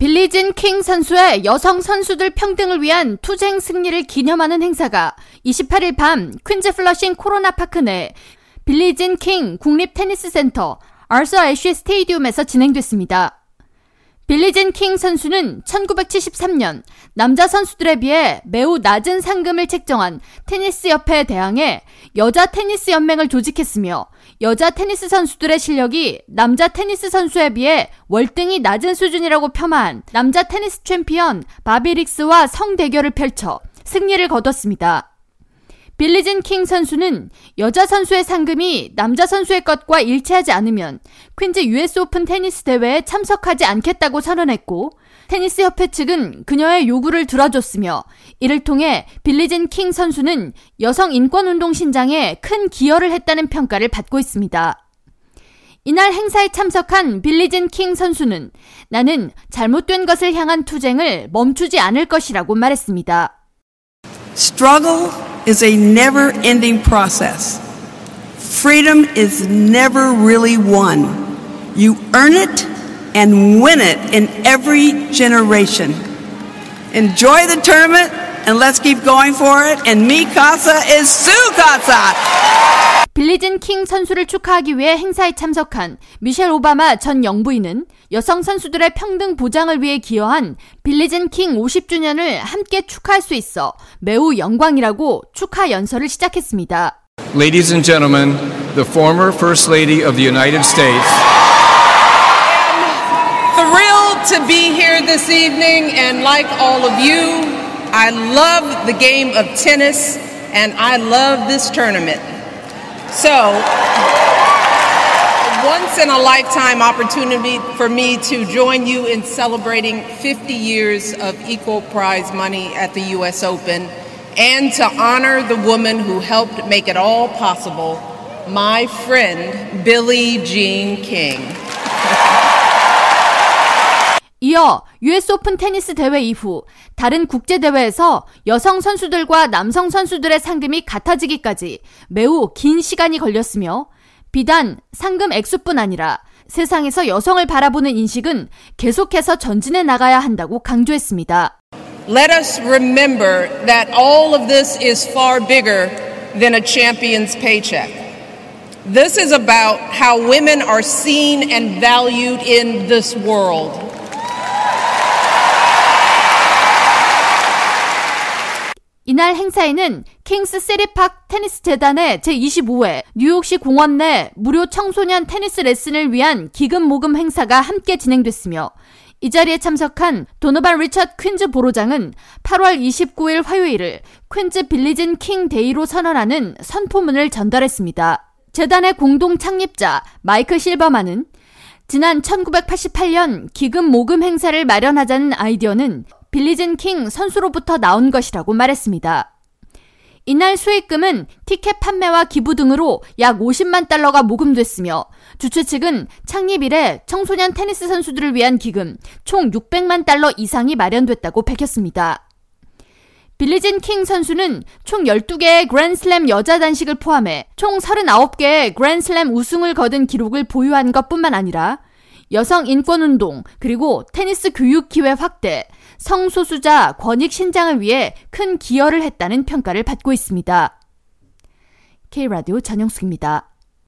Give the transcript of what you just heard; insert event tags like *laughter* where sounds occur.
빌리진 킹 선수의 여성 선수들 평등을 위한 투쟁 승리를 기념하는 행사가 28일 밤 퀸즈 플러싱 코로나 파크 내 빌리진 킹 국립 테니스 센터 아서 애쉬 Stadium에서 진행됐습니다. 빌리진 킹 선수는 1973년 남자 선수들에 비해 매우 낮은 상금을 책정한 테니스 협회에 대항해 여자 테니스 연맹을 조직했으며 여자 테니스 선수들의 실력이 남자 테니스 선수에 비해 월등히 낮은 수준이라고 폄하한 남자 테니스 챔피언 바비 릭스와 성대결을 펼쳐 승리를 거뒀습니다. 빌리진 킹 선수는 여자 선수의 상금이 남자 선수의 것과 일치하지 않으면 퀸즈 US 오픈 테니스 대회에 참석하지 않겠다고 선언했고 테니스 협회 측은 그녀의 요구를 들어줬으며 이를 통해 빌리진 킹 선수는 여성 인권 운동 신장에 큰 기여를 했다는 평가를 받고 있습니다. 이날 행사에 참석한 빌리진 킹 선수는 나는 잘못된 것을 향한 투쟁을 멈추지 않을 것이라고 말했습니다. Struggle is a never ending process. Freedom is never really won. You earn it and win it in every generation. Enjoy the tournament and let's keep going for it. And mi casa is su casa. 빌리진 킹 선수를 축하하기 위해 행사에 참석한 미셸 오바마 전 영부인은 여성 선수들의 평등 보장을 위해 기여한 빌리진 킹 50주년을 함께 축하할 수 있어 매우 영광이라고 축하 연설을 시작했습니다. Ladies and gentlemen, the former First Lady of the United States. Thrilled to be here this evening, and like all of you, I love the game of tennis and I love this tournament. So, once in a lifetime opportunity for me to join you in celebrating 50 years of equal prize money at the U.S. Open and to honor the woman who helped make it all possible, my friend Billie Jean King. *laughs* 이어 US 오픈 테니스 대회 이후 다른 국제 대회에서 여성 선수들과 남성 선수들의 상금이 같아지기까지 매우 긴 시간이 걸렸으며 비단 상금 액수뿐 아니라 세상에서 여성을 바라보는 인식은 계속해서 전진해 나가야 한다고 강조했습니다. Let us remember that all of this is far bigger than a champion's paycheck. This is about how women are seen and valued in this world. 이날 행사에는 킹스 세리팍 테니스 재단의 제25회 뉴욕시 공원 내 무료 청소년 테니스 레슨을 위한 기금 모금 행사가 함께 진행됐으며 이 자리에 참석한 도노반 리처드 퀸즈 borough장은 8월 29일 화요일을 퀸즈 빌리진 킹 Day로 선언하는 선포문을 전달했습니다. 재단의 공동 창립자 마이클 실버만은 지난 1988년 기금 모금 행사를 마련하자는 아이디어는 빌리진 킹 선수로부터 나온 것이라고 말했습니다. 이날 수익금은 티켓 판매와 기부 등으로 약 50만 달러가 모금됐으며 주최 측은 창립 이래 청소년 테니스 선수들을 위한 기금 총 600만 달러 이상이 마련됐다고 밝혔습니다. 빌리진 킹 선수는 총 12개의 그랜슬램 여자 단식을 포함해 총 39개의 그랜슬램 우승을 거둔 기록을 보유한 것 뿐만 아니라 여성 인권 운동, 그리고 테니스 교육 기회 확대, 성소수자 권익 신장을 위해 큰 기여를 했다는 평가를 받고 있습니다. K라디오 전영숙입니다.